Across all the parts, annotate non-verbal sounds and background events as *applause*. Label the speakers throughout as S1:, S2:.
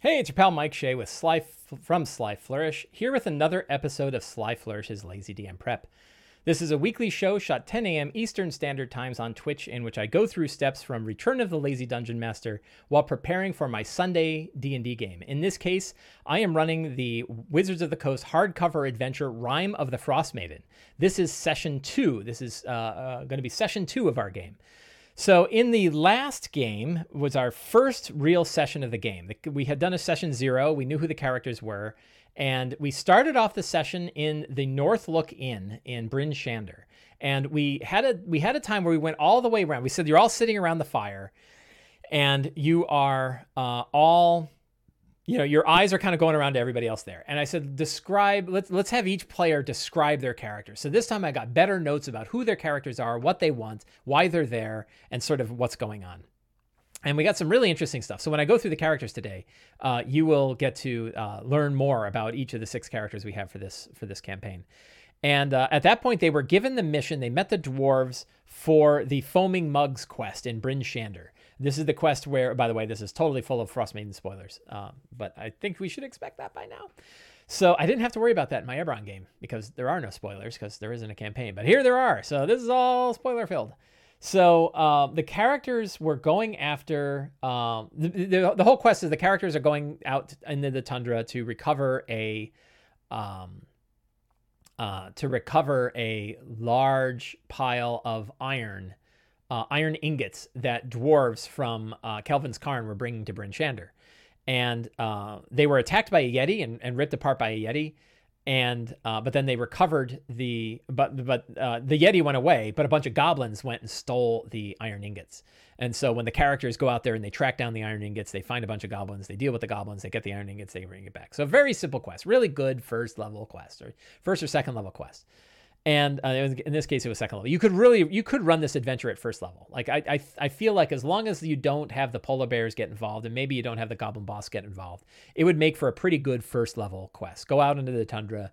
S1: Hey, it's your pal Mike Shea with Sly from Sly Flourish, here with another episode of Sly Flourish's Lazy DM Prep. This is a weekly show shot 10 a.m. Eastern Standard Times on Twitch, in which I go through steps from Return of the Lazy Dungeon Master while preparing for my Sunday D&D game. In this case, I am running the Wizards of the Coast hardcover adventure Rime of the Frost Maiden. This is session two. This is uh, uh, going to be session two of our game. So in the last game was our first real session of the game. We had done a session zero. We knew who the characters were, and we started off the session in the North Look Inn in Bryn Shander. And we had a we had a time where we went all the way around. We said you're all sitting around the fire, and you are uh, all you know your eyes are kind of going around to everybody else there. And i said describe let's let's have each player describe their character so this time i got better notes about who their characters are what they want why they're there and sort of what's going on. And we got some really interesting stuff. So when i go through the characters today uh, you will get to uh, learn more about each of the six characters we have for this for this campaign. And uh, at that point they were given the mission. They met the dwarves for the foaming mugs quest in bryn shander this is the quest where, by the way, this is totally full of Frost Maiden spoilers, um, but I think we should expect that by now. So I didn't have to worry about that in my Eberron game because there are no spoilers because there isn't a campaign. But here there are. So this is all spoiler filled. So uh, the characters were going after um, the, the, the whole quest is the characters are going out into the tundra to recover a um, uh, to recover a large pile of iron uh, iron ingots that dwarves from uh, Kelvin's Cairn were bringing to Bryn Shander. And uh, they were attacked by a Yeti and, and ripped apart by a Yeti. And uh, but then they recovered the but but uh, the Yeti went away, but a bunch of goblins went and stole the iron ingots. And so when the characters go out there and they track down the iron ingots, they find a bunch of goblins, they deal with the goblins, they get the iron ingots, they bring it back. So very simple quest, really good first level quest or first or second level quest and uh, in this case it was second level. You could really you could run this adventure at first level. Like I, I i feel like as long as you don't have the polar bears get involved and maybe you don't have the goblin boss get involved it would make for a pretty good first level quest. Go out into the tundra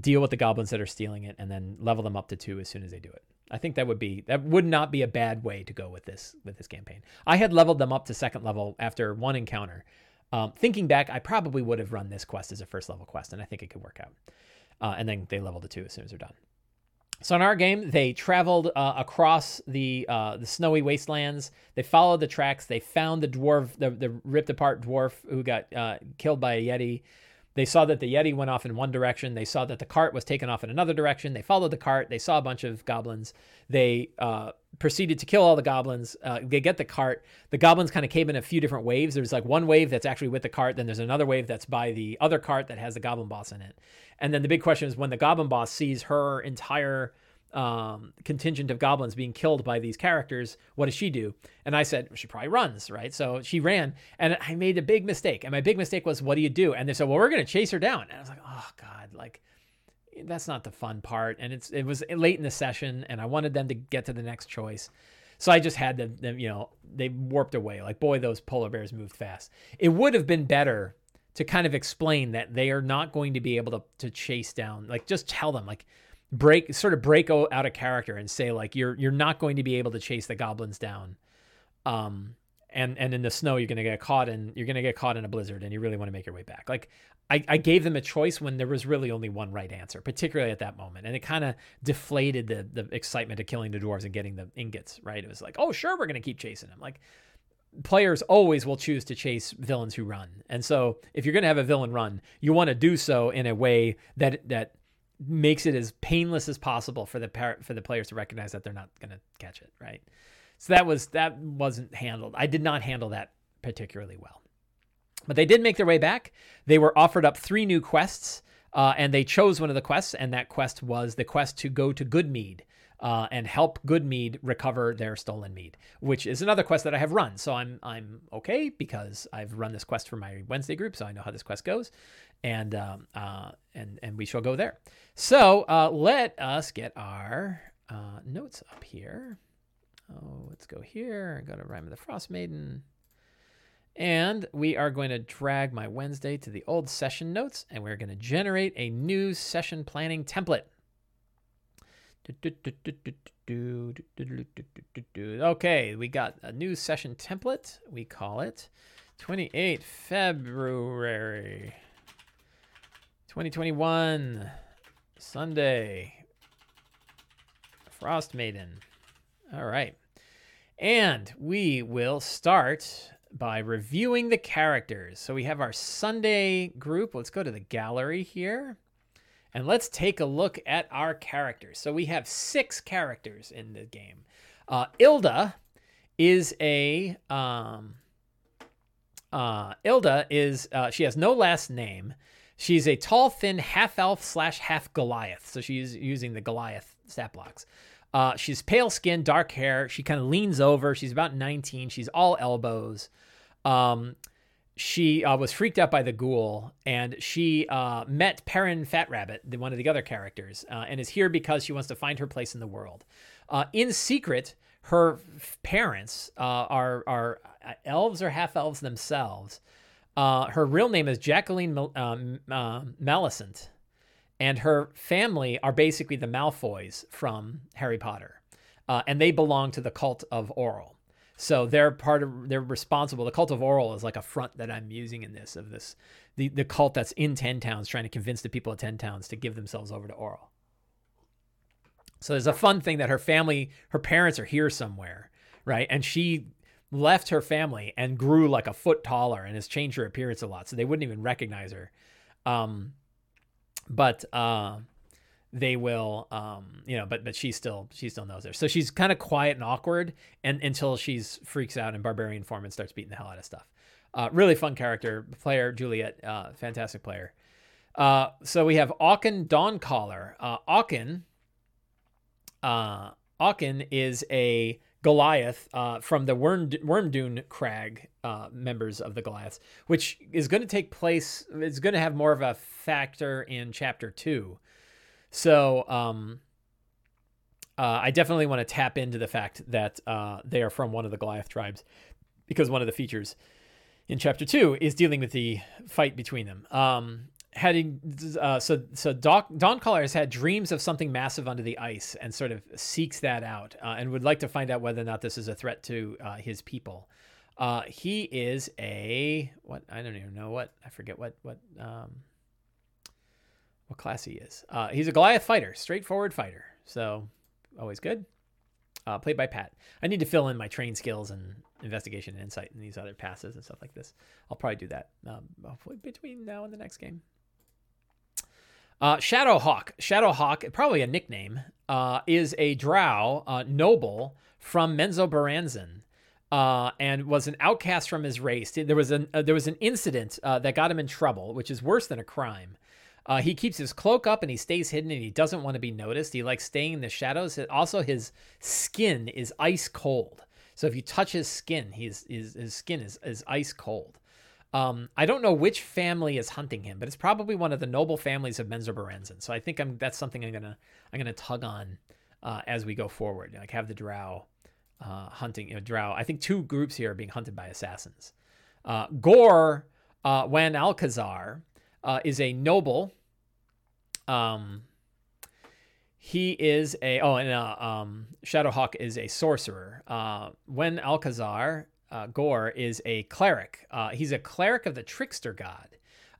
S1: deal with the goblins that are stealing it and then level them up to two as soon as they do it. I think that would be that would not be a bad way to go with this with this campaign. I had leveled them up to second level after one encounter. Um, thinking back i probably would have run this quest as a first level quest and i think it could work out. Uh, and then they level to two as soon as they're done so in our game, they traveled uh, across the uh, the snowy wastelands. They followed the tracks. They found the dwarf, the, the ripped apart dwarf who got uh, killed by a yeti. They saw that the yeti went off in one direction. They saw that the cart was taken off in another direction. They followed the cart. They saw a bunch of goblins. They uh, proceeded to kill all the goblins. Uh, they get the cart. The goblins kind of came in a few different waves. There's like one wave that's actually with the cart. Then there's another wave that's by the other cart that has the goblin boss in it. And then the big question is when the goblin boss sees her entire um, contingent of goblins being killed by these characters, what does she do? And I said, she probably runs, right? So she ran, and I made a big mistake. And my big mistake was, what do you do? And they said, well, we're going to chase her down. And I was like, oh, God, like, that's not the fun part. And it's it was late in the session, and I wanted them to get to the next choice. So I just had them, them, you know, they warped away. Like, boy, those polar bears moved fast. It would have been better to kind of explain that they are not going to be able to, to chase down, like, just tell them, like, break sort of break out of character and say like you're you're not going to be able to chase the goblins down. Um and and in the snow you're going to get caught in you're going to get caught in a blizzard and you really want to make your way back. Like I, I gave them a choice when there was really only one right answer particularly at that moment. And it kind of deflated the the excitement of killing the dwarves and getting the ingots right? It was like oh sure we're going to keep chasing them. Like players always will choose to chase villains who run. And so if you're going to have a villain run you want to do so in a way that that makes it as painless as possible for the par- for the players to recognize that they're not going to catch it, right? So that was that wasn't handled. I did not handle that particularly well. But they did make their way back. They were offered up three new quests, uh, and they chose one of the quests, and that quest was the quest to go to Goodmead. Uh, and help Goodmead recover their stolen mead, which is another quest that I have run. So I'm I'm okay because I've run this quest for my Wednesday group, so I know how this quest goes, and um, uh, and and we shall go there. So uh, let us get our uh, notes up here. Oh, let's go here. Go to Rime of the Frost Maiden. And we are going to drag my Wednesday to the old session notes, and we're going to generate a new session planning template. Okay, we got a new session template. We call it 28 February 2021 Sunday. Frost Maiden. All right. And we will start by reviewing the characters. So we have our Sunday group. Let's go to the gallery here. And let's take a look at our characters. So we have six characters in the game. Uh, Ilda is a um, uh, Ilda is uh, she has no last name. She's a tall, thin half elf slash half Goliath. So she's using the Goliath stat blocks. Uh, she's pale skin, dark hair. She kind of leans over. She's about 19. She's all elbows. Um, she uh, was freaked out by the ghoul and she uh, met Perrin Fat Rabbit, the, one of the other characters, uh, and is here because she wants to find her place in the world. Uh, in secret, her parents uh, are, are elves or half elves themselves. Uh, her real name is Jacqueline Mal- Maleficent, um, um, and her family are basically the Malfoys from Harry Potter, uh, and they belong to the cult of Auril. So they're part of they're responsible. The cult of Auril is like a front that I'm using in this of this the the cult that's in Ten Towns trying to convince the people of Ten Towns to give themselves over to Auril. So there's a fun thing that her family, her parents are here somewhere, right? And she left her family and grew like a foot taller and has changed her appearance a lot, so they wouldn't even recognize her. Um, but uh, they will um you know but but she still she still knows her. So she's kind of quiet and awkward and until she's freaks out in barbarian form and starts beating the hell out of stuff. Uh really fun character player juliet uh fantastic player. Uh so we have Auken Dawncaller. Uh Auken uh Auken is a Goliath uh, from the Worm, Wyrmdoom Crag uh, members of the Goliaths, which is going to take place, it's going to have more of a factor in chapter two. So um, uh, I definitely want to tap into the fact that uh, they are from one of the Goliath tribes because one of the features in chapter two is dealing with the fight between them. Um, heading uh, so so Doc, Dawncaller has had dreams of something massive under the ice and sort of seeks that out uh, and would like to find out whether or not this is a threat to uh, his people. Uh, he is a what I don't even know what I forget what what um, what class he is. Uh, he's a Goliath fighter, straightforward fighter. So always good. Uh, played by Pat. I need to fill in my train skills and investigation and insight in these other passes and stuff like this. I'll probably do that um, between now and the next game. Uh, Shadowhawk. Shadowhawk, probably a nickname, uh, is a drow uh, noble from Menzoberranzan. Uh, and was an outcast from his race. There was an uh, there was an incident uh, that got him in trouble, which is worse than a crime. Uh, he keeps his cloak up and he stays hidden and he doesn't want to be noticed. He likes staying in the shadows. Also, his skin is ice cold. So if you touch his skin, he's, his, his skin is, is ice cold. Um, I don't know which family is hunting him, but it's probably one of the noble families of Menzoberranzan. So I think I'm, that's something I'm gonna I'm gonna tug on uh, as we go forward. Like have the Drow uh, hunting you know, Drow. I think two groups here are being hunted by assassins. Uh, Gore uh, Wan Alcazar uh, is a noble. Um, he is a oh, and uh, um, Shadowhawk is a sorcerer. Uh, Wen Alcazar uh, Gore is a cleric. Uh, he's a cleric of the trickster god.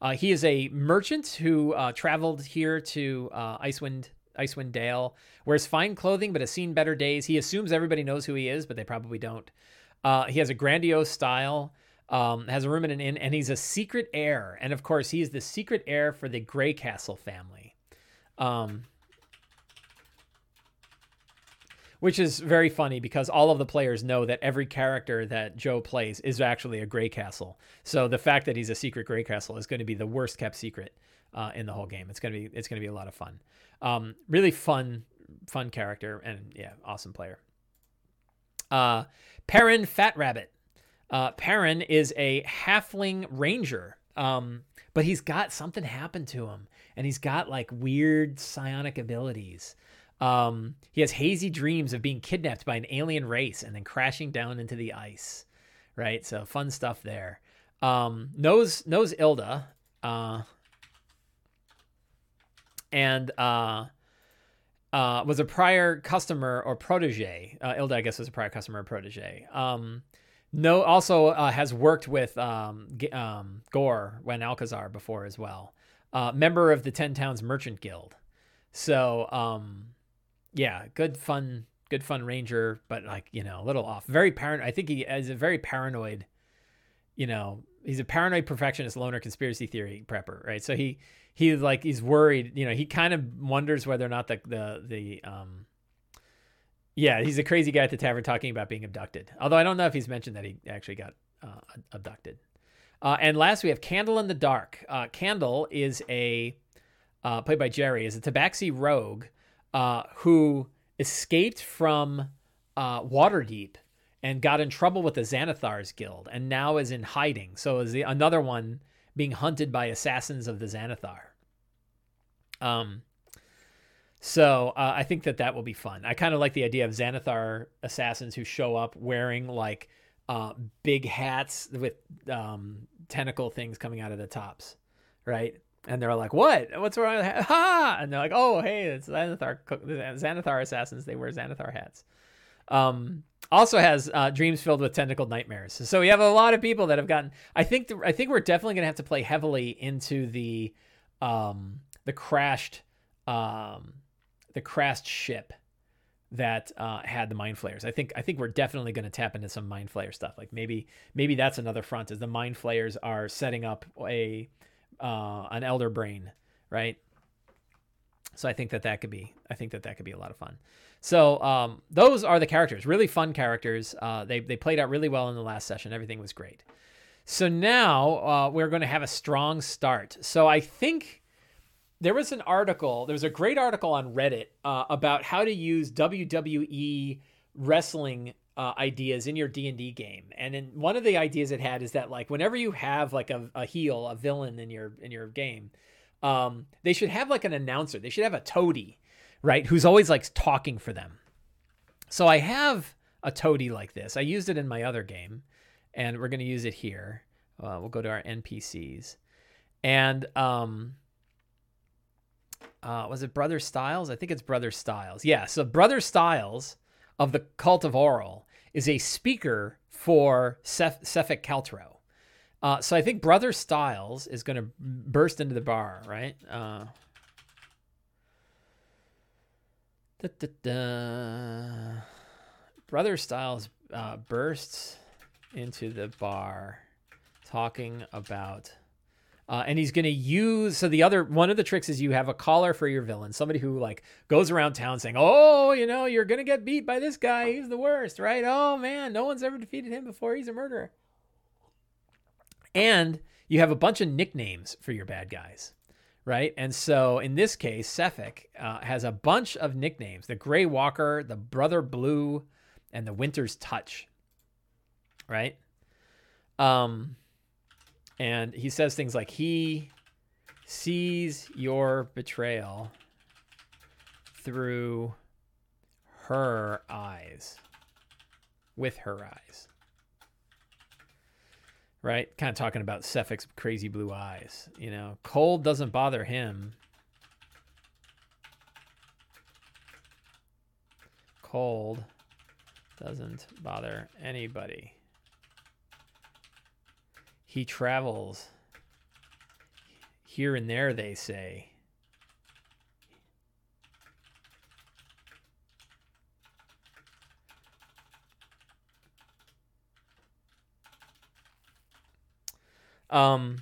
S1: Uh, he is a merchant who uh, traveled here to uh, Icewind Icewind Dale, wears fine clothing but has seen better days. He assumes everybody knows who he is, but they probably don't. Uh, he has a grandiose style um, has a room in an inn, and he's a secret heir. And of course, he's the secret heir for the Greycastle family. Um, which is very funny because all of the players know that every character that Joe plays is actually a Greycastle. So the fact that he's a secret Greycastle is going to be the worst kept secret uh, in the whole game. It's gonna be it's gonna be a lot of fun. Um, really fun fun character and yeah, awesome player. Uh, Perrin Fat Rabbit uh, Perrin is a halfling ranger, um, but he's got something happen to him, and he's got like weird psionic abilities. Um, he has hazy dreams of being kidnapped by an alien race and then crashing down into the ice. Right, so fun stuff there. Um, knows knows Ilda, uh, and uh, uh, was a prior customer or protege. Uh, Ilda, I guess, was a prior customer or protege. Um, no, also uh, has worked with um, um, Gore when Alcazar before as well. Uh, member of the Ten Towns Merchant Guild. So um, yeah, good fun, good fun ranger, but like you know a little off. Very paranoid. I think he is a very paranoid. You know, he's a paranoid perfectionist loner conspiracy theory prepper, right? So he he like he's worried. You know, he kind of wonders whether or not the the the um yeah, he's a crazy guy at the tavern talking about being abducted. Although I don't know if he's mentioned that he actually got uh, abducted. Uh, and last we have Candle in the Dark. Uh, Candle is a uh, played by Jerry is a Tabaxi rogue uh, who escaped from uh, Waterdeep and got in trouble with the Xanathar's Guild and now is in hiding. So is the another one being hunted by assassins of the Xanathar. Um, so uh, I think that that will be fun. I kind of like the idea of Xanathar assassins who show up wearing like uh, big hats with um, tentacle things coming out of the tops, right? And they're like, "What? What's wrong?" With *laughs* Ha! And they're like, "Oh, hey, it's Xanathar. Xanathar assassins. They wear Xanathar hats." Um, also has uh, dreams filled with tentacled nightmares. So we have a lot of people that have gotten. I think. The, I think we're definitely going to have to play heavily into the um, the crashed um, the crashed ship that uh, had the mind flayers. I think I think we're definitely going to tap into some mind flayer stuff. Like maybe maybe that's another front is the mind flayers are setting up a uh, an elder brain, right? So I think that that could be I think that that could be a lot of fun. So um, those are the characters, really fun characters. Uh, they they played out really well in the last session. Everything was great. So now uh, we're going to have a strong start. So I think there was an article there was a great article on reddit uh, about how to use wwe wrestling uh, ideas in your d&d game. And in one of the ideas it had is that like whenever you have like a, a heel a villain in your in your game um, they should have like an announcer. They should have a toady right who's always like talking for them. So i have a toady like this. I used it in my other game and we're going to use it here. Uh, we'll go to our npcs and um, uh, was it Brother Styles? I think it's Brother Styles. Yeah, so Brother Styles of the Cult of Auril is a speaker for Ceph- Sephek Kaltro. Uh, so I think Brother Styles is going to burst into the bar, right? Uh, da, da, da. Brother Styles uh, bursts into the bar talking about uh, and he's going to use so the other one of the tricks is you have a caller for your villain, somebody who like goes around town saying, "Oh, you know, you're going to get beat by this guy. He's the worst, right? Oh man, no one's ever defeated him before. He's a murderer." And you have a bunch of nicknames for your bad guys, right? And so in this case, Sephek uh, has a bunch of nicknames: the Gray Walker, the Brother Blue, and the Winter's Touch, right? Um and he says things like he sees your betrayal through her eyes with her eyes. Right? Kind of talking about Sephek's crazy blue eyes you know? Cold doesn't bother him. Cold doesn't bother anybody he travels here and there, they say. Um,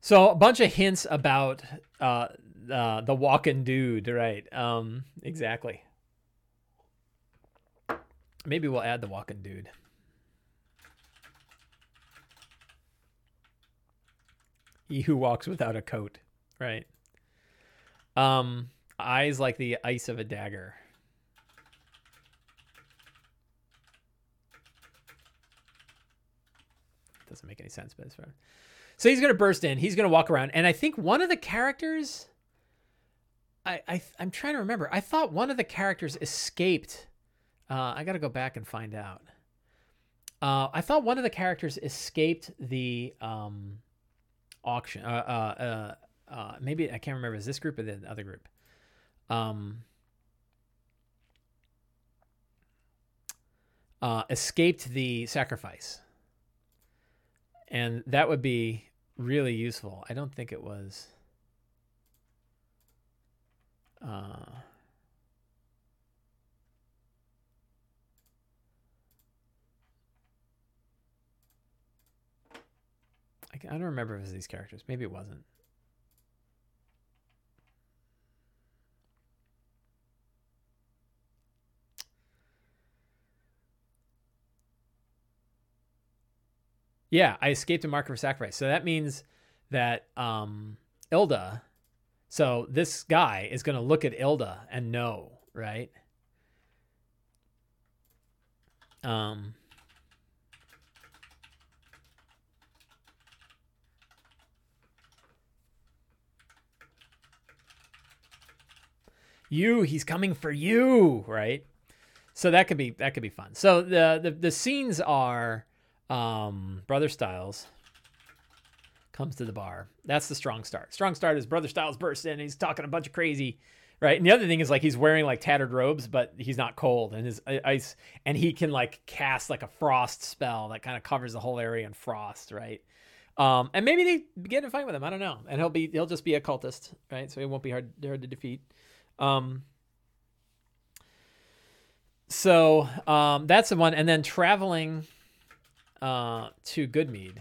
S1: so a bunch of hints about uh, uh, the walking dude, right? Um, exactly. Maybe we'll add the walking dude. *laughs* He who walks without a coat, right? Um, eyes like the ice of a dagger. Doesn't make any sense, but it's fine. So he's gonna burst in. He's gonna walk around, and I think one of the characters. I, I I'm trying to remember. I thought one of the characters escaped. Uh, I got to go back and find out. Uh, I thought one of the characters escaped the um, auction. Uh, uh, uh, uh, maybe I can't remember. Is this group or the other group? Um, uh, escaped the sacrifice, and that would be really useful. I don't think it was. Uh, I don't remember if it was these characters. Maybe it wasn't. Yeah, I escaped a marker for sacrifice. So that means that um, Ilda, so this guy is going to look at Ilda and know, right? Um, you, he's coming for you, right? So that could be that could be fun. So the the, the scenes are um, Brother Styles comes to the bar. That's the strong start. Strong start is Brother Styles bursts in. He's talking a bunch of crazy, right? And the other thing is like he's wearing like tattered robes, but he's not cold, and his ice, and he can like cast like a frost spell that kind of covers the whole area in frost, right? Um, and maybe they get in a fight with him. I don't know. And he'll be he'll just be a cultist, right? So he won't be hard hard to defeat. Um, so um, that's the one, and then traveling uh, to Goodmead.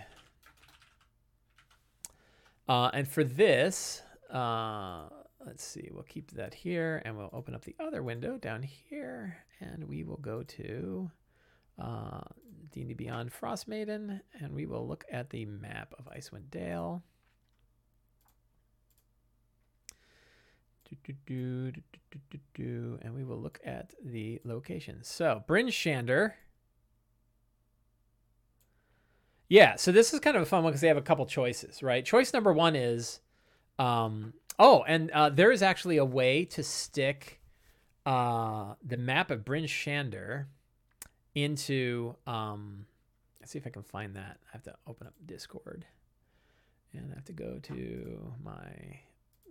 S1: Uh, and for this, uh, let's see, we'll keep that here and we'll open up the other window down here and we will go to uh, D&D Beyond Frostmaiden and we will look at the map of Icewind Dale. Do, do, do, and we will look at the locations. So, Bryn Shander yeah, so this is kind of a fun one because they have a couple choices, right? Choice number one is, um, oh, and uh, there is actually a way to stick uh, the map of Bryn Shander into. Um, let's see if I can find that. I have to open up Discord, and I have to go to my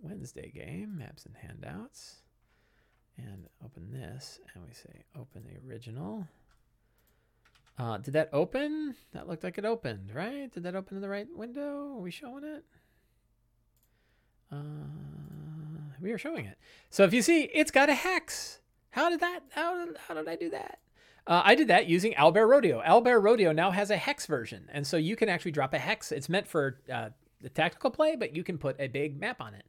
S1: Wednesday game, maps and handouts, and open this, and we say open the original. Uh, did that open? That looked like it opened, right? Did that open in the right window? Are we showing it? Uh, we are showing it. So if you see, it's got a hex. How did that? How, how did I do that? Uh, I did that using Owlbear Rodeo. Owlbear Rodeo now has a hex version, and so you can actually drop a hex. It's meant for uh, the tactical play, but you can put a big map on it.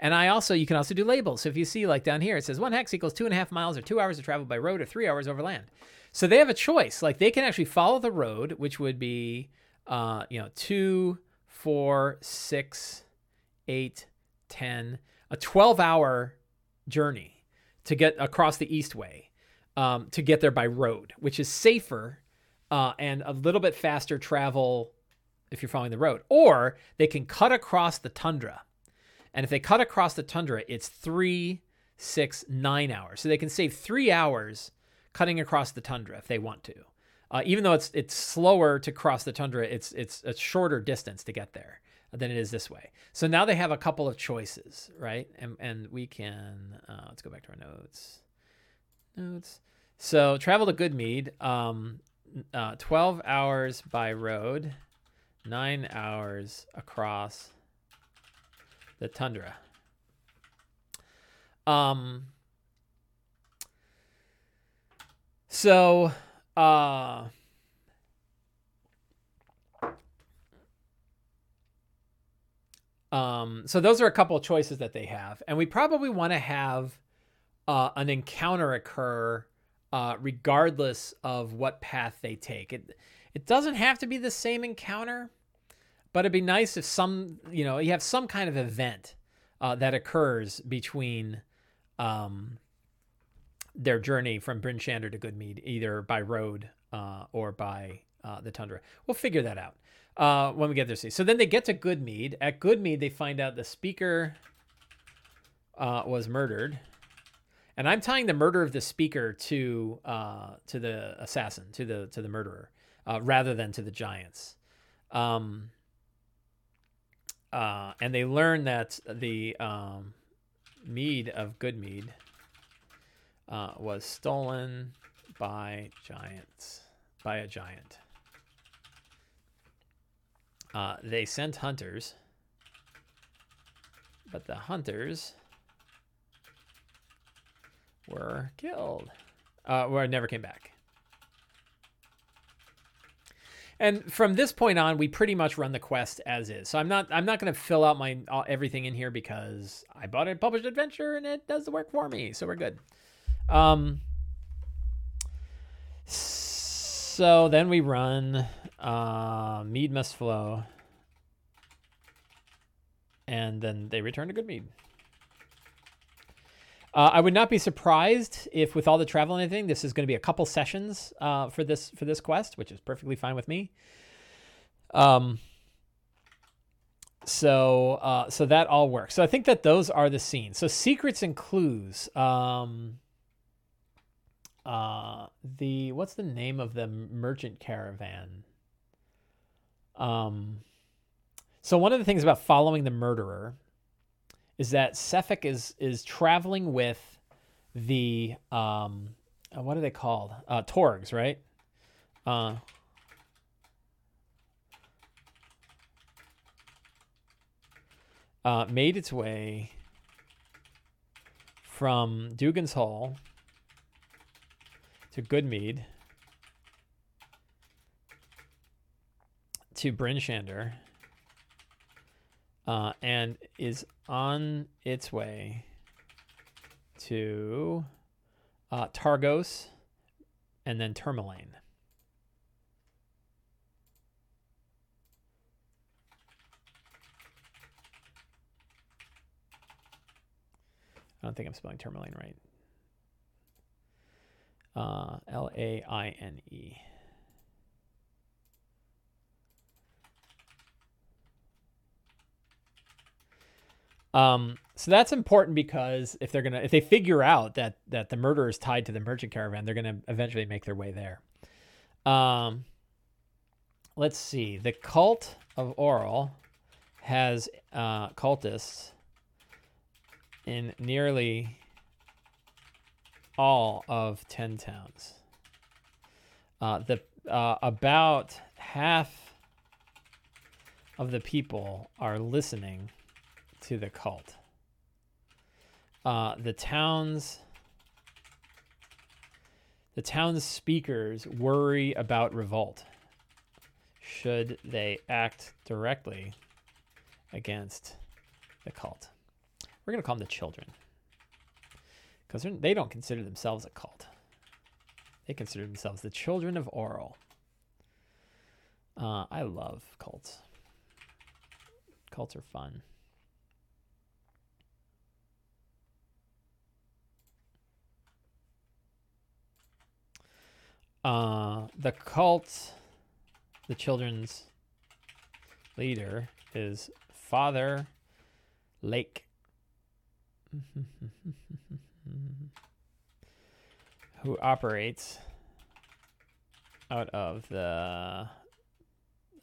S1: And I also, you can also do labels. So if you see, like down here, it says one hex equals two and a half miles, or two hours of travel by road, or three hours over land. So they have a choice. Like they can actually follow the road, which would be, uh, you know, two, four, six, eight, ten, a 12 hour journey to get across the Eastway um, to get there by road, which is safer uh, and a little bit faster travel if you're following the road. Or they can cut across the tundra. And if they cut across the tundra, it's three, six, nine hours. So they can save three hours cutting across the tundra if they want to. Uh, even though it's it's slower to cross the tundra, it's it's a shorter distance to get there than it is this way. So now they have a couple of choices, right? And and we can uh, let's go back to our notes. Notes. So travel to Goodmead, um, uh, twelve hours by road, nine hours across the tundra. Um, So, uh, um, so those are a couple of choices that they have, and we probably want to have uh, an encounter occur uh, regardless of what path they take. It it doesn't have to be the same encounter, but it'd be nice if some you know you have some kind of event uh, that occurs between um, their journey from Bryn Shander to Goodmead, either by road uh, or by uh, the tundra. We'll figure that out uh, when we get there. So then they get to Goodmead. At Goodmead, they find out the speaker uh, was murdered, and I'm tying the murder of the speaker to uh, to the assassin, to the to the murderer, uh, rather than to the giants. Um, and they learn that the um, mead of Goodmead uh, was stolen by giants. by a giant. Uh, they sent hunters, but the hunters were killed. Uh, never came back. And from this point on, we pretty much run the quest as is. So I'm not I'm not going to fill out my uh, everything in here because I bought a published adventure and it does the work for me. So we're good. Um. So then we run uh, mead must flow, and then they return to good mead. Uh, I would not be surprised if, with all the travel and everything, this is going to be a couple sessions uh, for this for this quest, which is perfectly fine with me. Um. So, uh, so that all works. So I think that those are the scenes. So secrets and clues. Um. Uh, the what's the name of the merchant caravan? Um. So one of the things about following the murderer is that Sephek is is traveling with the um uh, what are they called? Uh Torgs, right? Uh uh, made its way from Dougan's Hole to Goodmead to Bryn Shander uh, and is on its way to uh, Targos and then Termalaine. I don't think I'm spelling Termalaine right. Uh, L A I N E. Um, so that's important because if they're gonna, if they figure out that that the murder is tied to the merchant caravan, they're gonna eventually make their way there. Um, let's see. The cult of Auril has uh, cultists in nearly all of ten towns. Uh, the uh, about half of the people are listening to the cult. Uh, the town's the town's speakers worry about revolt should they act directly against the cult. We're going to call them the children because they don't consider themselves a cult. They consider themselves the children of Auril. Uh, I love cults. Cults are fun. Uh, the cult, the children's leader is Father Lake. *laughs* who operates out of the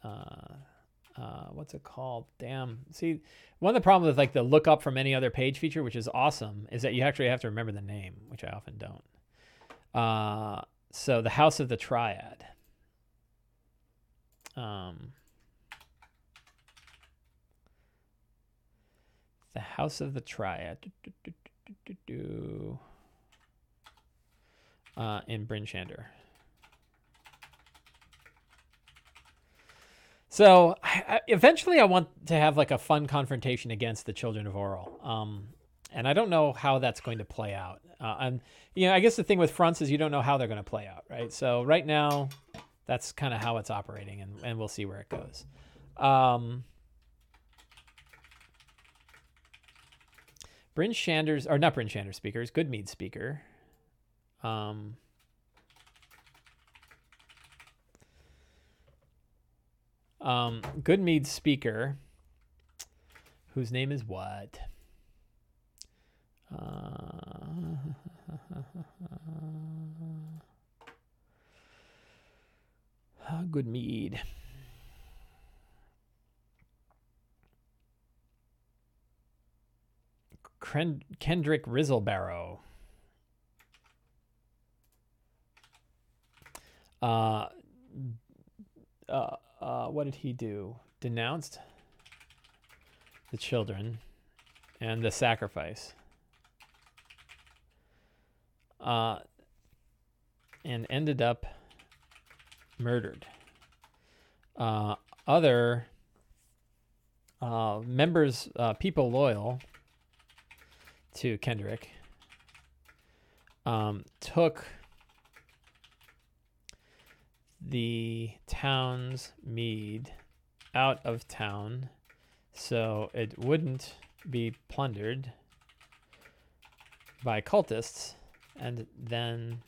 S1: uh, uh, what's it called? Damn. See, one of the problems with like the look up from any other page feature, which is awesome, is that you actually have to remember the name, which I often don't. Uh, so the House of the Triad. Um, the House of the Triad. Do, do, do, uh, in Bryn Shander. So I, eventually, I want to have like a fun confrontation against the Children of Auril. Um, and I don't know how that's going to play out. Uh, and you know, I guess the thing with fronts is you don't know how they're going to play out, right? So right now, that's kind of how it's operating, and, and we'll see where it goes. Um, Bryn Shanders, or not Bryn Shanders speakers, Goodmead speaker. Um, um, Goodmead speaker, whose name is what? *laughs* Uh, good mead. Kendrick Rizzlebarrow. Uh, uh, uh, what did he do? Denounced the children and the sacrifice. Uh, and ended up murdered. Uh, other uh, members, uh, people loyal to Kendrick, um, took the town's mead out of town so it wouldn't be plundered by cultists and then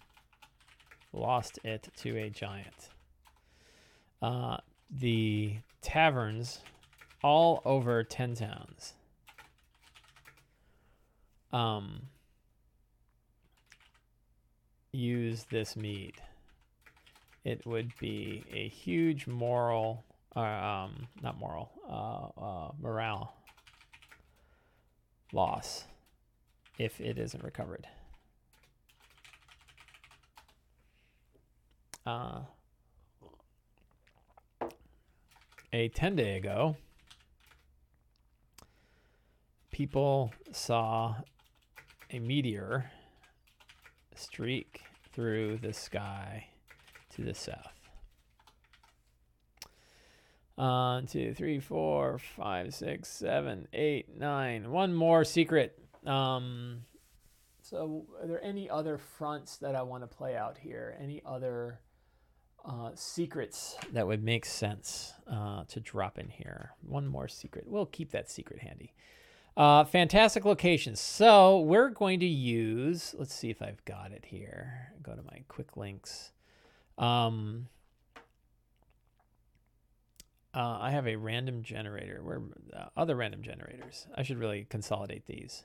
S1: lost it to a giant. Uh, the taverns all over 10 towns um, use this mead. It would be a huge moral, uh, um, not moral, uh, uh, morale loss if it isn't recovered. Uh, a 10 day ago, people saw a meteor streak through the sky to the south. One, two, three, four, five, six, seven, eight, nine. One more secret. Um, so, are there any other fronts that I want to play out here? Any other uh, secrets that would make sense uh, to drop in here? One more secret. We'll keep that secret handy. Uh, fantastic locations. So we're going to use, let's see if I've got it here. Go to my quick links. Um, uh, I have a random generator. Where uh, other random generators? I should really consolidate these.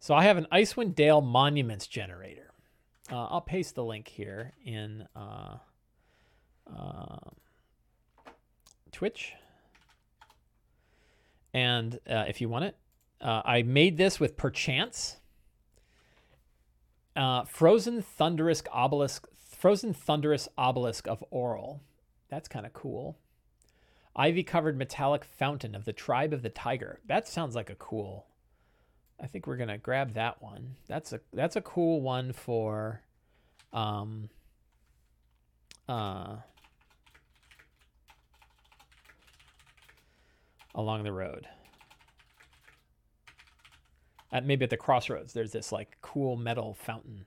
S1: So I have an Icewind Dale Monuments generator. Uh, I'll paste the link here in uh, uh, Twitch. And uh, if you want it, I made this with Perchance. Frozen Thunderous Obelisk, Frozen Thunderous Obelisk of Auril. That's kind of cool. Ivy covered metallic fountain of the tribe of the tiger. That sounds like a cool. I think we're gonna grab that one. That's a that's a cool one for um uh along the road. At maybe at the crossroads, there's this like cool metal fountain.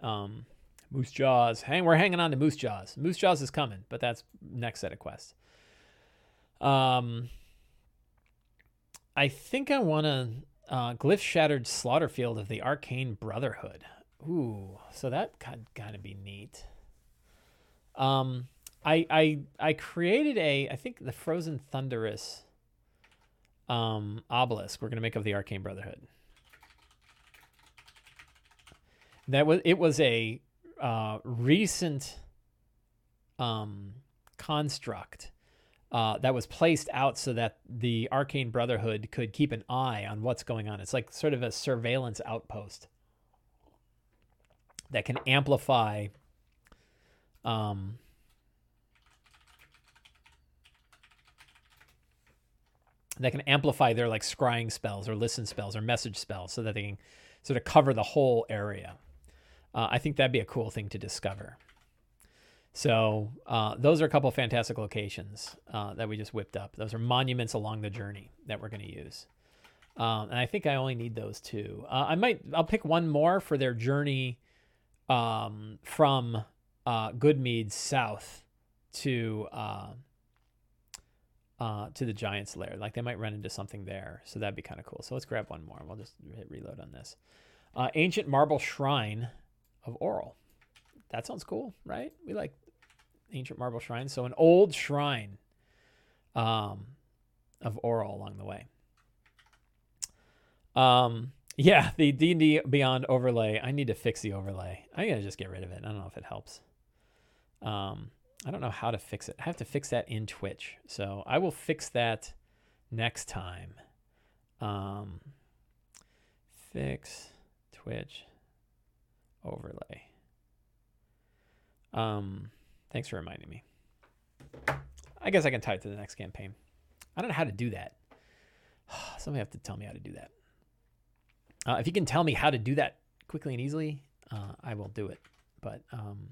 S1: Um Moose Jaws. Hang we're hanging on to Moose Jaws. Moose Jaws is coming, but that's next set of quests. Um, I think I want to uh, glyph shattered slaughterfield of the arcane brotherhood. Ooh, so that could kind of be neat. Um, I I I created a I think the frozen thunderous um obelisk we're gonna make of the arcane brotherhood. That was it was a uh, recent um construct uh, that was placed out so that the Arcane Brotherhood could keep an eye on what's going on. It's like sort of a surveillance outpost that can amplify um, that can amplify their like scrying spells or listen spells or message spells so that they can sort of cover the whole area. Uh, I think that'd be a cool thing to discover. So uh, those are a couple of fantastic locations uh, that we just whipped up. Those are monuments along the journey that we're going to use. Um, and I think I only need those two. Uh, I might I'll pick one more for their journey um, from uh, Goodmead south to uh, uh, to the Giants Lair. Like they might run into something there, so that'd be kind of cool. So let's grab one more. We'll just hit reload on this. Ancient Marble Shrine of Auril. That sounds cool, right? We like ancient marble shrine. So an old shrine um, of Auril along the way. Um, yeah, the D and D Beyond overlay. I need to fix the overlay. I'm gonna just get rid of it. I don't know if it helps. Um, I don't know how to fix it. I have to fix that in Twitch. So I will fix that next time. Um, fix Twitch overlay. Um, Thanks for reminding me. I guess I can tie it to the next campaign. I don't know how to do that. *sighs* Somebody have to tell me how to do that. Uh, if you can tell me how to do that quickly and easily, uh, I will do it. But um,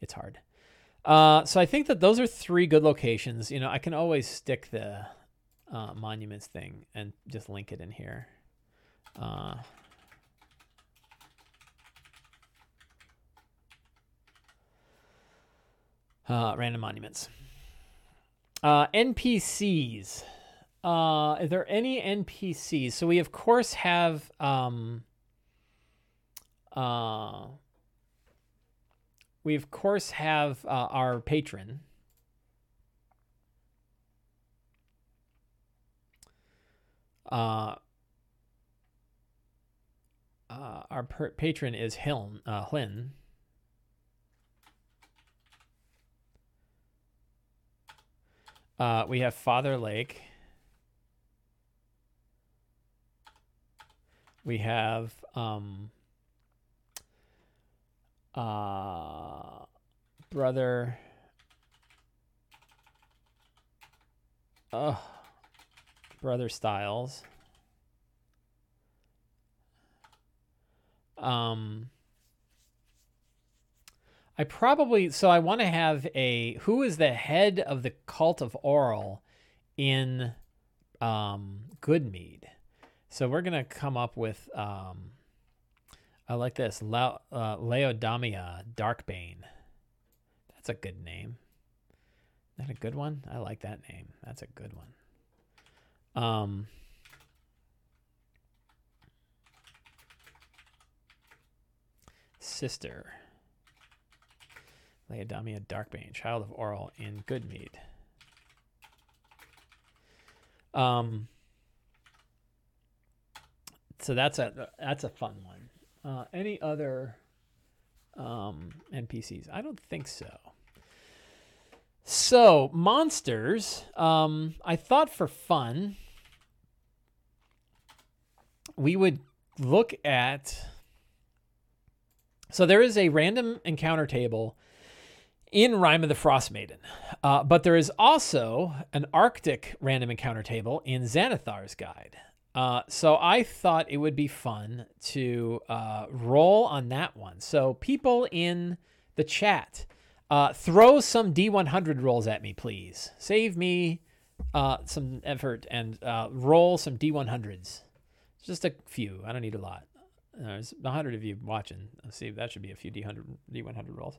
S1: it's hard. Uh, so I think that those are three good locations. You know, I can always stick the uh, monuments thing and just link it in here. Uh, uh, random monuments. Uh, NPCs. Uh, are there any NPCs? So we of course have um, we of course have uh, our patron. Uh, uh, our per- patron is Hiln, uh, Hlyn. Uh, we have Father Lake. We have um, uh, brother. Uh, brother Styles. Um, I probably so I want to have a who is the head of the cult of Auril in um Goodmead. So we're gonna come up with um I like this La, uh, Laodamia Darkbane. That's a good name. Is that a good one? I like that name. That's a good one. Um sister. Laodamia Darkbane, child of Auril in Goodmead. Um, so that's a that's a fun one. Uh, any other um, NPCs? I don't think so. So monsters. Um, I thought for fun we would look at. So there is a random encounter table in Rime of the Frost Maiden. Uh, but there is also an Arctic random encounter table in Xanathar's Guide. Uh, so I thought it would be fun to uh, roll on that one. So people in the chat, uh, throw some D100 rolls at me, please. Save me uh, some effort and uh, roll some D100s. Just a few. I don't need a lot. There's 100 of you watching. Let's see, that should be a few D100, D100 rolls.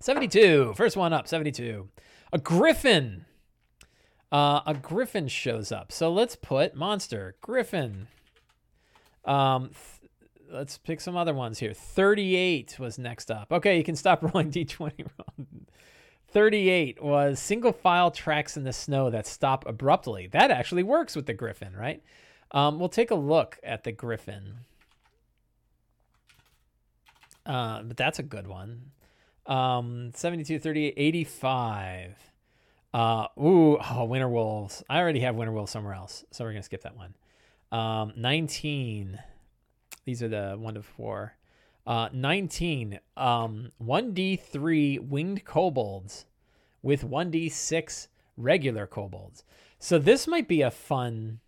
S1: 72. First one up, 72. A griffin. Uh, a griffin shows up. So let's put monster, griffin. Um, th- let's pick some other ones here. 38 was next up. Okay, you can stop *laughs* rolling d20 roll. 38 was single file tracks in the snow that stop abruptly. That actually works with the griffin, right? Um, we'll take a look at the griffin. Uh, but that's a good one. Um, 72, 38, 85. Uh, ooh, oh, Winter Wolves. I already have Winter Wolves somewhere else, so we're gonna skip that one. Um, 19. These are the one to four. Uh, 19. Um, 1d3 winged kobolds with 1d6 regular kobolds. So this might be a fun.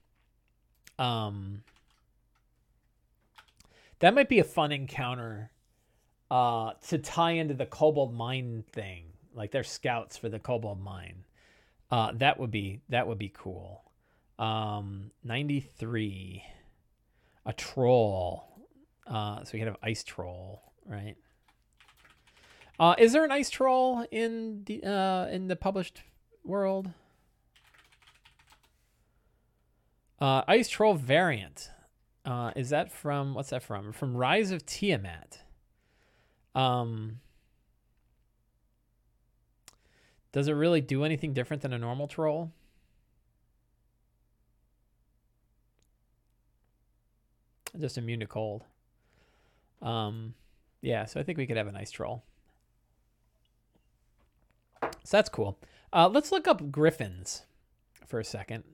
S1: Um, that might be a fun encounter uh, to tie into the kobold mine thing. Like they're scouts for the kobold mine. Uh, that would be that would be cool. Um, 93. A troll. Uh, so we could have ice troll, right? Uh, is there an ice troll in the uh, in the published world? Uh, ice troll variant. Uh, is that from what's that from? From Rise of Tiamat. Um, does it really do anything different than a normal troll? Just immune to cold. Um, yeah, so I think we could have a nice troll. So that's cool. Uh, let's look up griffins for a second.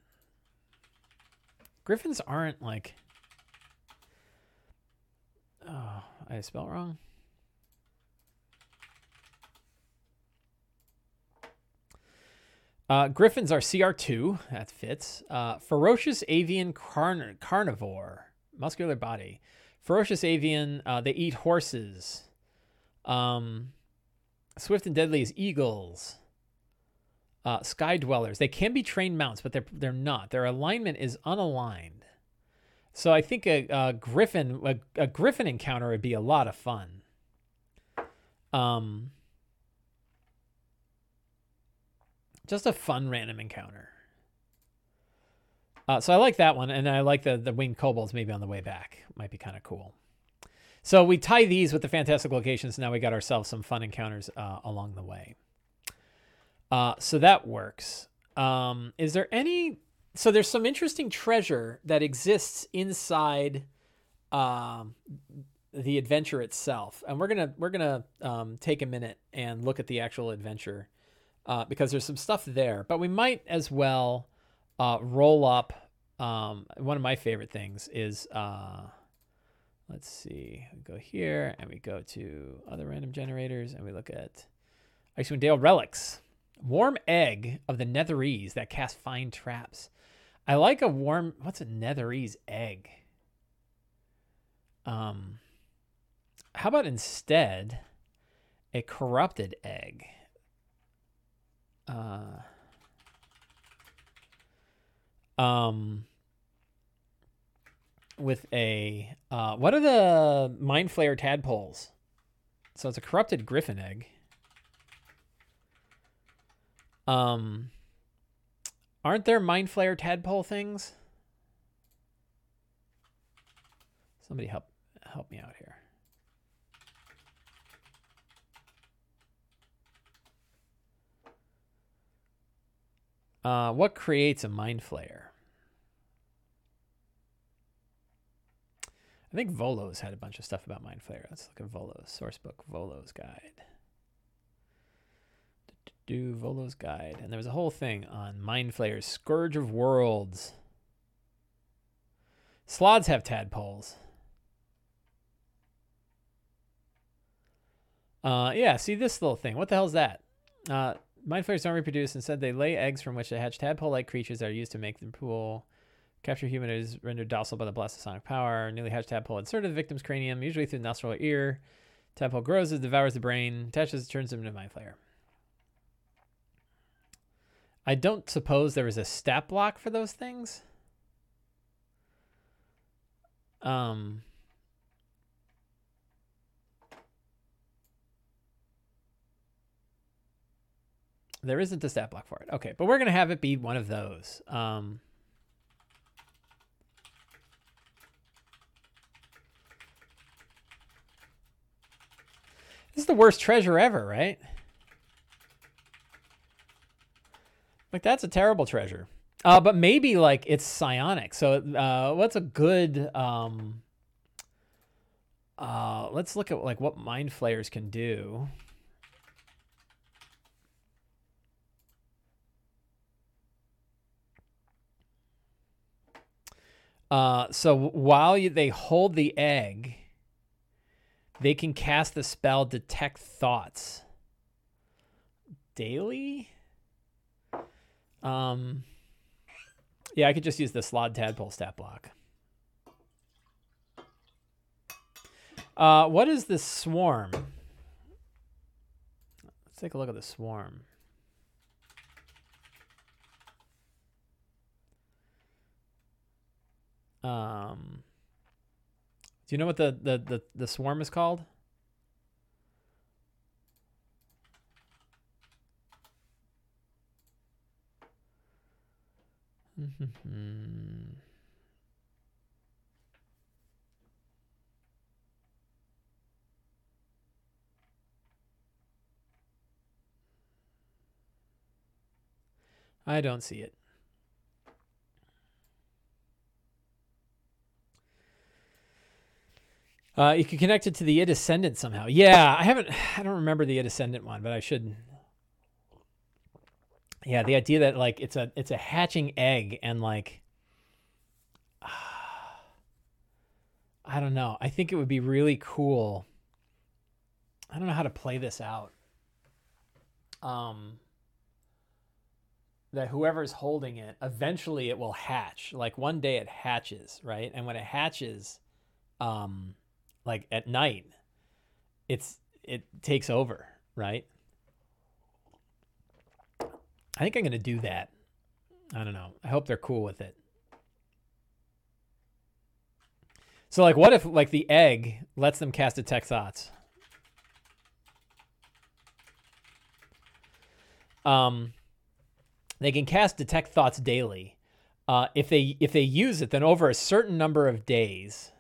S1: Griffins aren't like. Oh, I spelled wrong. Uh, Griffins are CR2. That fits. Uh, ferocious avian carn- carnivore. Muscular body. Ferocious avian. Uh, they eat horses. Um, swift and deadly is eagles. Uh, sky dwellers. They can be trained mounts, but they're they're not. Their alignment is unaligned. So I think a, a griffin a, a griffin encounter would be a lot of fun. Um, just a fun random encounter. Uh, so I like that one, and I like the the winged kobolds maybe on the way back. Might be kind of cool. So we tie these with the fantastic locations. Now we got ourselves some fun encounters uh, along the way. Uh, so that works. Um, is there any? So there's some interesting treasure that exists inside um, the adventure itself, and we're gonna we're gonna um, take a minute and look at the actual adventure uh, because there's some stuff there. But we might as well uh, roll up. Um, one of my favorite things is uh, let's see, we go here and we go to other random generators and we look at Icewind Dale relics. Warm egg of the Netherese that cast fine traps. I like a warm. What's a Netherese egg? Um, how about instead a corrupted egg? Uh, um, with a uh, what are the mind flayer tadpoles? So it's a corrupted griffin egg. Um, aren't there mind flayer tadpole things? Somebody help help me out here. Uh, what creates a mind flayer? I think Volo's had a bunch of stuff about mind flayer. Let's look at Volo's sourcebook, Volo's guide. Do Volo's guide, and there was a whole thing on mind flayers, scourge of worlds. Slaads have tadpoles. Uh, yeah, see this little thing. What the hell is that? Uh, mind flayers don't reproduce. Instead, they lay eggs from which they hatch tadpole-like creatures that are used to make them pool. Capture human is rendered docile by the blast of sonic power. Newly hatched tadpole inserted the victim's cranium, usually through the nostril or ear. Tadpole grows as devours the brain, attaches, turns them into mind flayer. I don't suppose there is a stat block for those things. Um, there isn't a stat block for it. Okay, but we're gonna have it be one of those. Um, this is the worst treasure ever, right? Like that's a terrible treasure. Uh, but maybe like it's psionic. So uh, what's a good um uh let's look at like what mind flayers can do. Uh, so while you, they hold the egg, they can cast the spell Detect Thoughts daily. Um, yeah, I could just use the Slaad Tadpole stat block. Uh, what is the swarm? Let's take a look at the swarm. Um, do you know what the, the, the, the swarm is called? *laughs* I don't see it. Uh, you can connect it to the It ascendant somehow. Yeah, I haven't. *sighs* I don't remember the It ascendant one, but I should. Yeah, the idea that like it's a it's a hatching egg and like. *sighs* I don't know. I think it would be really cool. I don't know how to play this out. Um. that whoever's holding it, eventually it will hatch. Like one day it hatches, right? And when it hatches, um, like at night, it's it takes over, right? I think I'm gonna do that. I don't know. I hope they're cool with it. So like what if like the egg lets them cast detect thoughts? Um they can cast detect thoughts daily. Uh, if they if they use it, then over a certain number of days,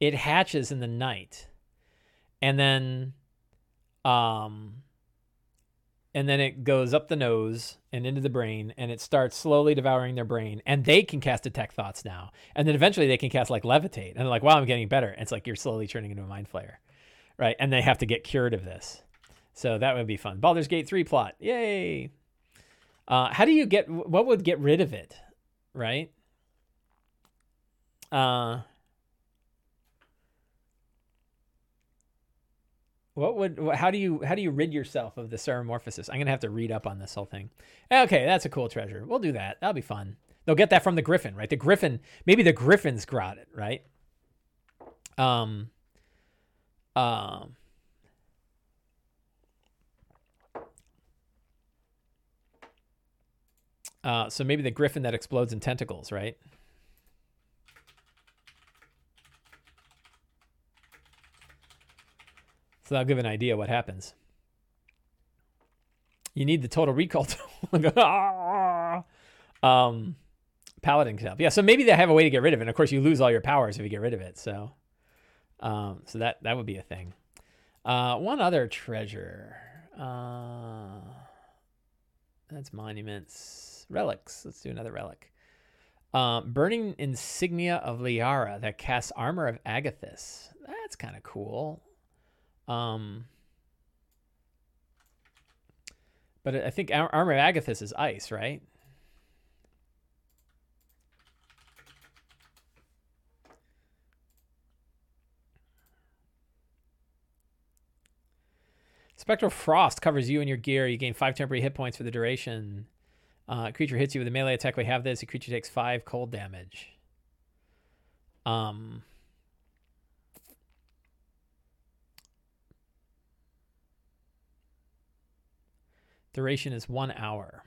S1: it hatches in the night, and then, um, and then it goes up the nose and into the brain, and it starts slowly devouring their brain. And they can cast detect thoughts now, and then eventually they can cast like levitate, and they're like, "Wow, I'm getting better." And it's like you're slowly turning into a mind flayer, right? And they have to get cured of this, so that would be fun. Baldur's Gate three plot, yay! Uh, how do you get what would get rid of it, right? Uh, what would how do you how do you rid yourself of the ceremorphosis? I'm gonna have to read up on this whole thing. Okay, that's a cool treasure. We'll do that. That'll be fun. They'll get that from the griffin, right? The griffin, maybe the Griffin's got it, right? Um, um, Uh, so maybe the griffin that explodes in tentacles, right? So that'll give an idea what happens. You need the total recall tool. *laughs* um, paladin can help. Yeah, so maybe they have a way to get rid of it. And of course, you lose all your powers if you get rid of it. So, um, so that that would be a thing. Uh, one other treasure. Uh, that's monuments. Relics. Let's do another relic. Um, burning insignia of Lliira that casts armor of Agathys. That's kind of cool. Um, but I think armor of Agathys is ice, right? Spectral Frost covers you and your gear. You gain five temporary hit points for the duration. Uh, creature hits you with a melee attack. We have this. A creature takes five cold damage. Um. Duration is one hour.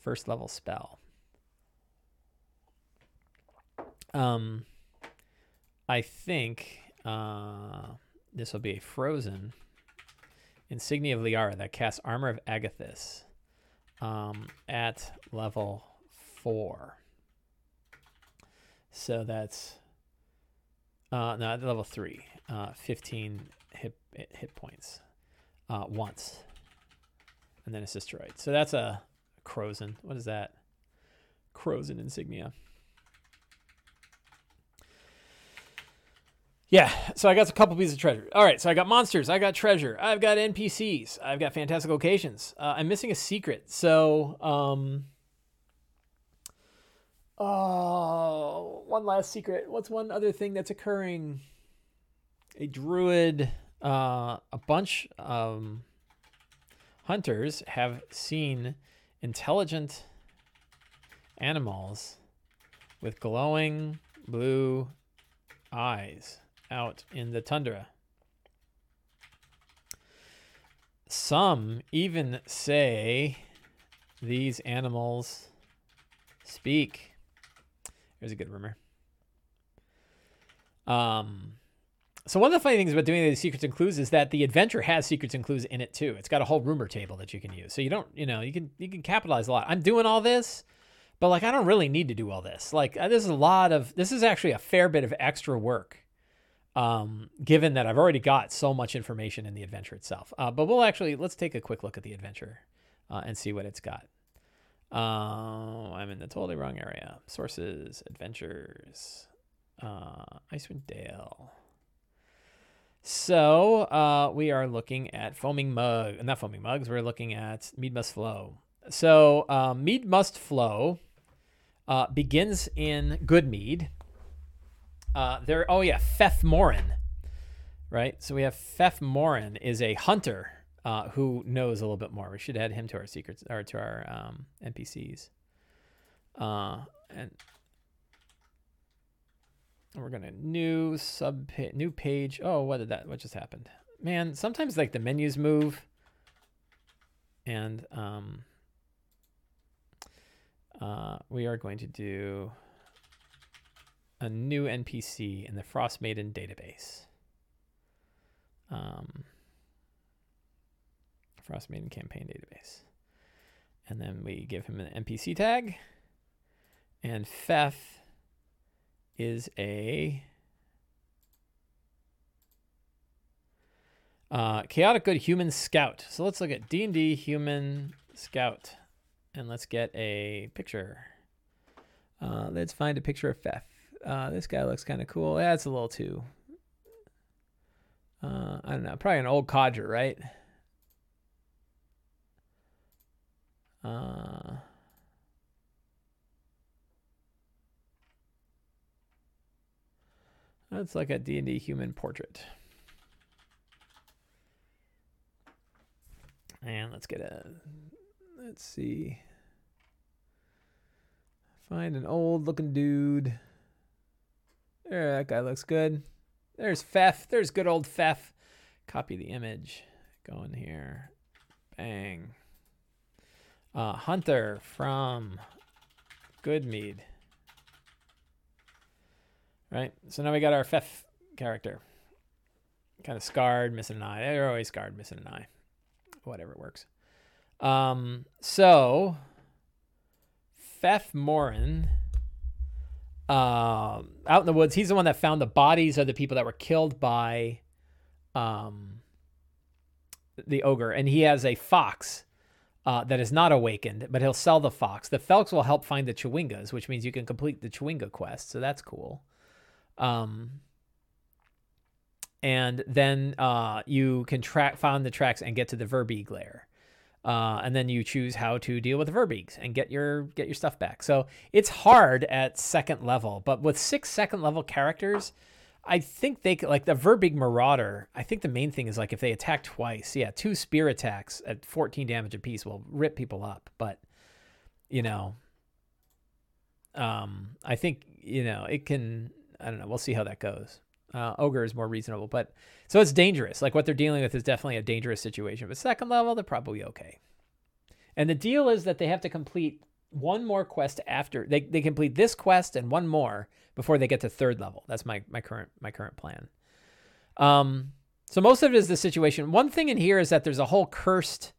S1: First level spell. Um, I think uh, this will be a frozen insignia of Lliira that casts armor of Agathys um, at level four. So that's uh, no, at level three, uh, 15 hit hit points uh, once, and then a Sisteroid. So that's a Krosan. What is that? Krosan insignia. Yeah, so I got a couple pieces of treasure. All right, so I got monsters, I got treasure, I've got NPCs, I've got fantastic locations. Uh, I'm missing a secret. So, um, oh, one last secret. What's one other thing that's occurring? A druid, uh, a bunch um, hunters have seen intelligent animals with glowing blue eyes out in the tundra. Some even say these animals speak. Here's a good rumor. Um, so one of the funny things about doing these secrets and clues is that the adventure has secrets and clues in it too. It's got a whole rumor table that you can use. So you don't, you know, you can you can capitalize a lot. I'm doing all this, but like I don't really need to do all this. Like uh, this is a lot of this is actually a fair bit of extra work um, given that I've already got so much information in the adventure itself. Uh, but we'll actually, let's take a quick look at the adventure uh, and see what it's got. Uh, I'm in the totally wrong area. Sources, adventures, uh, Icewind Dale. So uh, we are looking at foaming mug, not foaming mugs. We're looking at mead must flow. So uh, mead must flow uh, begins in Goodmead uh, there. Oh yeah, Feth Morin. Right. So we have Feth Morin is a hunter uh, who knows a little bit more. We should add him to our secrets or to our um, NPCs. Uh, we're gonna new sub new page. Oh, what did that? What just happened? Man, sometimes like the menus move, and um, uh, we are going to do a new NPC in the Frost Maiden database. Um, Frost Maiden campaign database. And then we give him an NPC tag. And Fef is a uh, chaotic good human scout. So let's look at D&D human scout. And let's get a picture. Uh, let's find a picture of Fef. Uh, this guy looks kind of cool. That's a little too. Uh, I don't know. Probably an old codger, right? Uh, that's like a D&D human portrait. And let's get a, let's see. Find an old looking dude. There, that guy looks good. There's Fef. There's good old Fef. Copy the image. Go in here. Bang. Uh, Hunter from Goodmead. Right. So now we got our Fef character. Kind of scarred, missing an eye. They're always scarred, missing an eye. Whatever works. Um, so Fef Morin um, out in the woods. He's the one that found the bodies of the people that were killed by um, the ogre, and he has a fox uh, that is not awakened, but he'll sell the fox. The Felks will help find the Chwingas, which means you can complete the Chwinga quest, so that's cool. Um, and then uh, you can track find the tracks and get to the Verbeeg layer. Uh, and then you choose how to deal with the Verbeegs and get your get your stuff back. So it's hard at second level, but with six second level characters, I think they could, like the Verbeeg Marauder. I think the main thing is like if they attack twice, yeah, two spear attacks at 14 damage apiece will rip people up. But you know, um, I think you know it can. I don't know. We'll see how that goes. Uh, ogre is more reasonable, but so it's dangerous. Like what they're dealing with is definitely a dangerous situation. But second level, they're probably okay. And the deal is that they have to complete one more quest after they, they complete this quest and one more before they get to third level. That's my my current my current plan. Um, so most of it is the situation. One thing in here is that there's a whole cursed.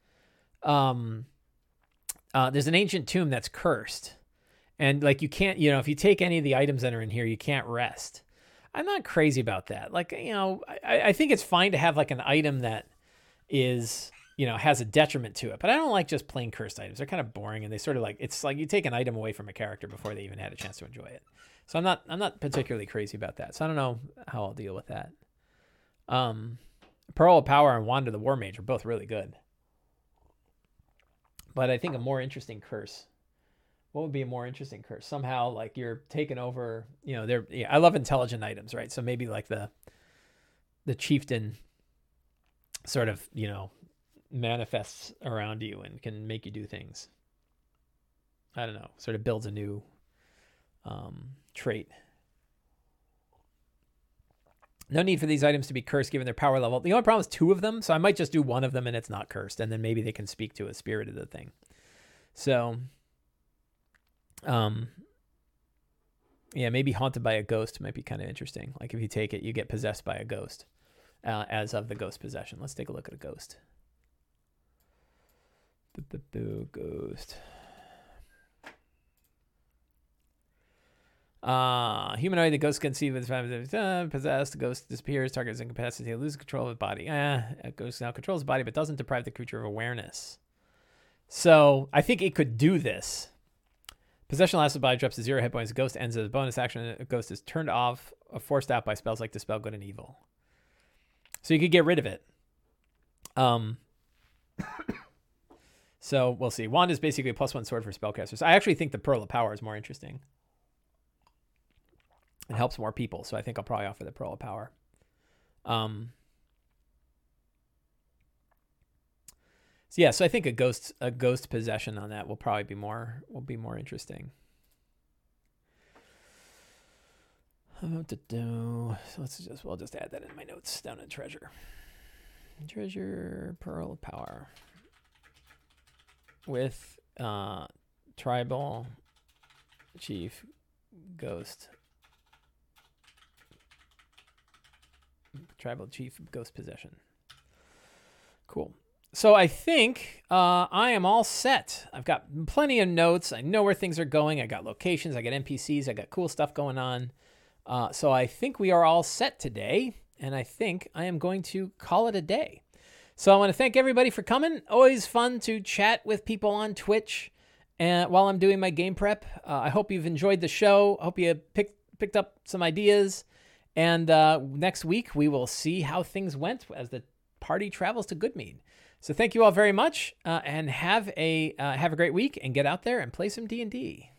S1: Um, uh, there's an ancient tomb that's cursed, and like you can't, you know, if you take any of the items that are in here, you can't rest. I'm not crazy about that. Like, you know, I, I think it's fine to have like an item that is, you know, has a detriment to it. But I don't like just plain cursed items. They're kind of boring and they sort of like it's like you take an item away from a character before they even had a chance to enjoy it. So I'm not I'm not particularly crazy about that. So I don't know how I'll deal with that. Um Pearl of Power and Wand of the War Mage are both really good. But I think a more interesting curse what would be a more interesting curse? Somehow, like you're taking over. You know, they're. Yeah, I love intelligent items, right? So maybe like the the chieftain sort of you know manifests around you and can make you do things. I don't know. Sort of builds a new um, trait. No need for these items to be cursed given their power level. The only problem is two of them, so I might just do one of them and it's not cursed, and then maybe they can speak to a spirit of the thing. So um, yeah, maybe haunted by a ghost might be kind of interesting. Like if you take it, you get possessed by a ghost uh, as of the ghost possession. Let's take a look at a ghost. Ghost. Uh, humanoid, the ghost can see with possessed, the ghost disappears, target is incapacitated, loses control of the body. Uh, ghost now controls the body, but doesn't deprive the creature of awareness. So I think it could do this Possession lasted by drops to zero hit points. Ghost ends as a bonus action. A ghost is turned off or forced out by spells like Dispel Good and Evil. So you could get rid of it. Um. *coughs* so we'll see. Wand is basically a plus one sword for spellcasters. I actually think the Pearl of Power is more interesting. It helps more people, so I think I'll probably offer the Pearl of Power. Um. So yeah, so I think a ghost a ghost possession on that will probably be more will be more interesting. About to do so let's just we'll just add that in my notes down in treasure. Treasure Pearl of Power with uh, Tribal Chief Ghost. Tribal Chief Ghost Possession. Cool. So I think uh, I am all set. I've got plenty of notes. I know where things are going. I got locations. I got NPCs. I got cool stuff going on. Uh, so I think we are all set today. And I think I am going to call it a day. So I want to thank everybody for coming. Always fun to chat with people on Twitch and while I'm doing my game prep. Uh, I hope you've enjoyed the show. I hope you picked picked up some ideas. And uh, next week we will see how things went as the party travels to Goodmead. So thank you all very much, uh, and have a uh, have a great week, and get out there and play some D and D.